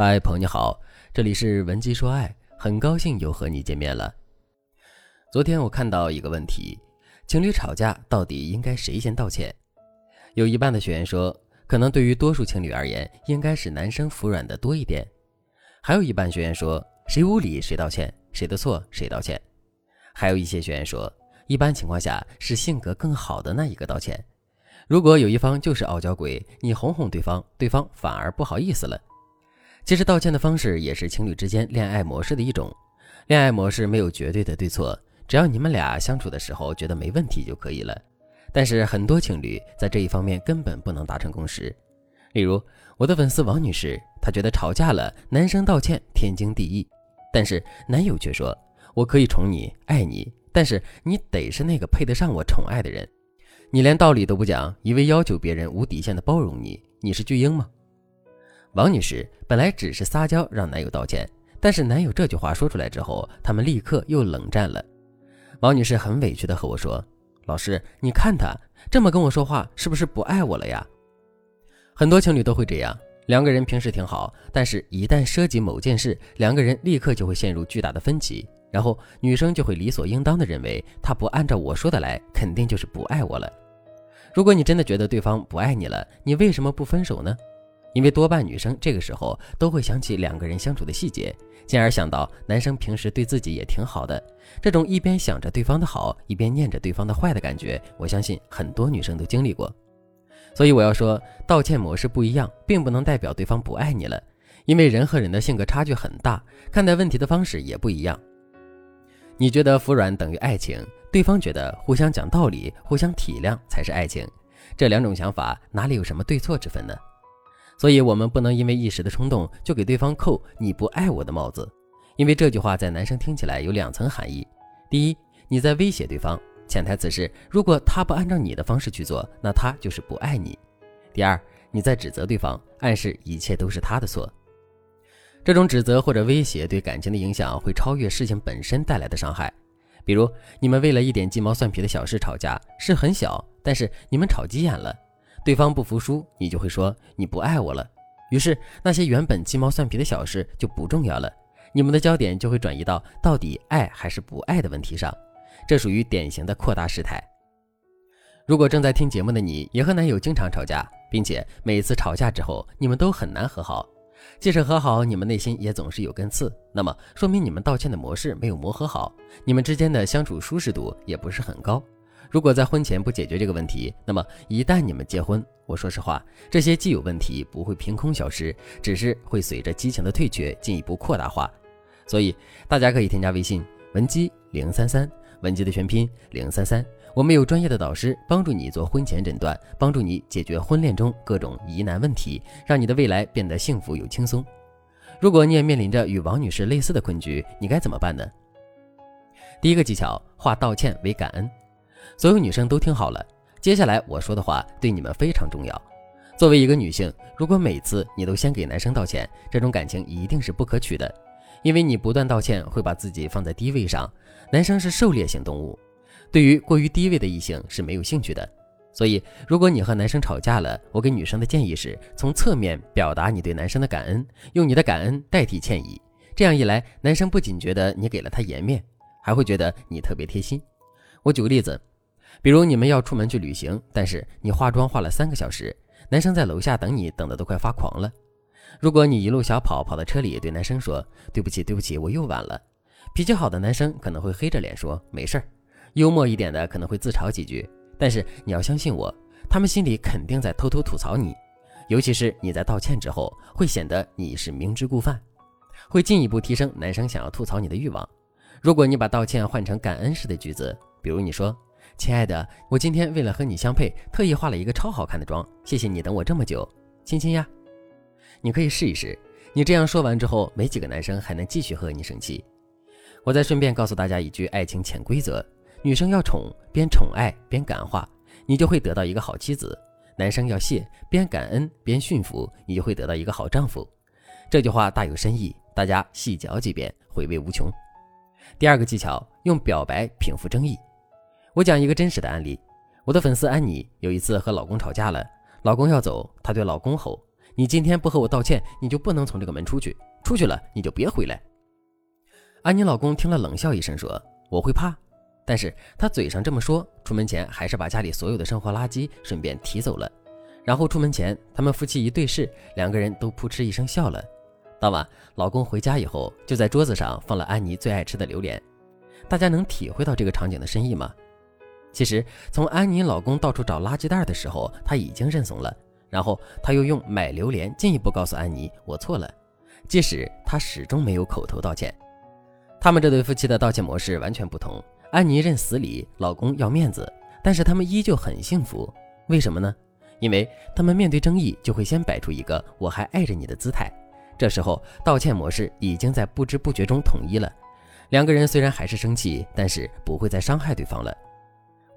嗨，朋友你好，这里是文姬说爱，很高兴又和你见面了。昨天我看到一个问题：情侣吵架到底应该谁先道歉？有一半的学员说，可能对于多数情侣而言，应该是男生服软的多一点；还有一半学员说，谁无理谁道歉，谁的错谁道歉；还有一些学员说，一般情况下是性格更好的那一个道歉。如果有一方就是傲娇鬼，你哄哄对方，对方反而不好意思了。其实道歉的方式也是情侣之间恋爱模式的一种。恋爱模式没有绝对的对错，只要你们俩相处的时候觉得没问题就可以了。但是很多情侣在这一方面根本不能达成共识。例如我的粉丝王女士，她觉得吵架了男生道歉天经地义，但是男友却说：“我可以宠你爱你，但是你得是那个配得上我宠爱的人。”你连道理都不讲，一味要求别人无底线的包容你，你是巨婴吗？王女士本来只是撒娇让男友道歉，但是男友这句话说出来之后，他们立刻又冷战了。王女士很委屈的和我说：“老师，你看他这么跟我说话，是不是不爱我了呀？”很多情侣都会这样，两个人平时挺好，但是一旦涉及某件事，两个人立刻就会陷入巨大的分歧。然后女生就会理所应当的认为，他不按照我说的来，肯定就是不爱我了。如果你真的觉得对方不爱你了，你为什么不分手呢？因为多半女生这个时候都会想起两个人相处的细节，进而想到男生平时对自己也挺好的。这种一边想着对方的好，一边念着对方的坏的感觉，我相信很多女生都经历过。所以我要说，道歉模式不一样，并不能代表对方不爱你了，因为人和人的性格差距很大，看待问题的方式也不一样。你觉得服软等于爱情，对方觉得互相讲道理、互相体谅才是爱情，这两种想法哪里有什么对错之分呢？所以，我们不能因为一时的冲动就给对方扣“你不爱我”的帽子，因为这句话在男生听起来有两层含义：第一，你在威胁对方，潜台词是如果他不按照你的方式去做，那他就是不爱你；第二，你在指责对方，暗示一切都是他的错。这种指责或者威胁对感情的影响会超越事情本身带来的伤害。比如，你们为了一点鸡毛蒜皮的小事吵架，事很小，但是你们吵急眼了，对方不服输，你就会说你不爱我了。于是那些原本鸡毛蒜皮的小事就不重要了，你们的焦点就会转移到到底爱还是不爱的问题上。这属于典型的扩大事态。如果正在听节目的你也和男友经常吵架，并且每次吵架之后你们都很难和好。即使和好，你们内心也总是有根刺，那么说明你们道歉的模式没有磨合好，你们之间的相处舒适度也不是很高。如果在婚前不解决这个问题，那么一旦你们结婚，我说实话，这些既有问题不会凭空消失，只是会随着激情的退却进一步扩大化。所以大家可以添加微信文姬零三三，文姬的全拼零三三。我们有专业的导师帮助你做婚前诊断，帮助你解决婚恋中各种疑难问题，让你的未来变得幸福又轻松。如果你也面临着与王女士类似的困局，你该怎么办呢？第一个技巧，化道歉为感恩。所有女生都听好了，接下来我说的话对你们非常重要。作为一个女性，如果每次你都先给男生道歉，这种感情一定是不可取的，因为你不断道歉会把自己放在低位上。男生是狩猎性动物。对于过于低位的异性是没有兴趣的，所以如果你和男生吵架了，我给女生的建议是从侧面表达你对男生的感恩，用你的感恩代替歉意。这样一来，男生不仅觉得你给了他颜面，还会觉得你特别贴心。我举个例子，比如你们要出门去旅行，但是你化妆化了三个小时，男生在楼下等你，等的都快发狂了。如果你一路小跑跑到车里，对男生说对不起对不起，我又晚了，脾气好的男生可能会黑着脸说没事儿。幽默一点的可能会自嘲几句，但是你要相信我，他们心里肯定在偷偷吐槽你。尤其是你在道歉之后，会显得你是明知故犯，会进一步提升男生想要吐槽你的欲望。如果你把道歉换成感恩式的句子，比如你说：“亲爱的，我今天为了和你相配，特意化了一个超好看的妆，谢谢你等我这么久，亲亲呀。”你可以试一试。你这样说完之后，没几个男生还能继续和你生气。我再顺便告诉大家一句爱情潜规则。女生要宠，边宠爱边感化，你就会得到一个好妻子；男生要谢，边感恩边驯服，你就会得到一个好丈夫。这句话大有深意，大家细嚼几遍，回味无穷。第二个技巧，用表白平复争议。我讲一个真实的案例：我的粉丝安妮有一次和老公吵架了，老公要走，她对老公吼：“你今天不和我道歉，你就不能从这个门出去，出去了你就别回来。”安妮老公听了冷笑一声说：“我会怕。”但是他嘴上这么说，出门前还是把家里所有的生活垃圾顺便提走了。然后出门前，他们夫妻一对视，两个人都扑哧一声笑了。当晚，老公回家以后，就在桌子上放了安妮最爱吃的榴莲。大家能体会到这个场景的深意吗？其实，从安妮老公到处找垃圾袋的时候，他已经认怂了。然后他又用买榴莲进一步告诉安妮：“我错了。”即使他始终没有口头道歉。他们这对夫妻的道歉模式完全不同。安妮认死理，老公要面子，但是他们依旧很幸福。为什么呢？因为他们面对争议就会先摆出一个“我还爱着你”的姿态。这时候，道歉模式已经在不知不觉中统一了。两个人虽然还是生气，但是不会再伤害对方了。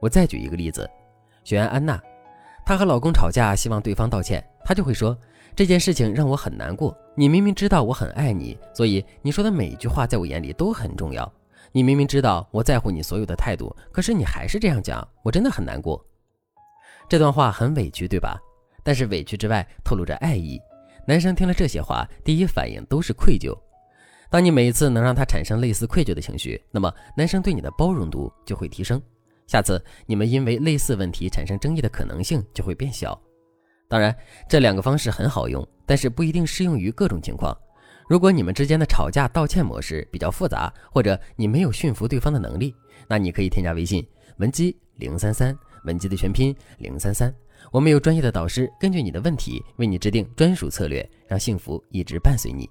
我再举一个例子，学员安娜，她和老公吵架，希望对方道歉，她就会说：“这件事情让我很难过。你明明知道我很爱你，所以你说的每一句话在我眼里都很重要。你明明知道我在乎你所有的态度，可是你还是这样讲，我真的很难过。”这段话很委屈，对吧？但是委屈之外透露着爱意。男生听了这些话，第一反应都是愧疚。当你每一次能让他产生类似愧疚的情绪，那么男生对你的包容度就会提升。下次你们因为类似问题产生争议的可能性就会变小。当然，这两个方式很好用，但是不一定适用于各种情况。如果你们之间的吵架道歉模式比较复杂，或者你没有驯服对方的能力，那你可以添加微信文姬零三三，文姬的全拼零三三。我们有专业的导师，根据你的问题为你制定专属策略，让幸福一直伴随你。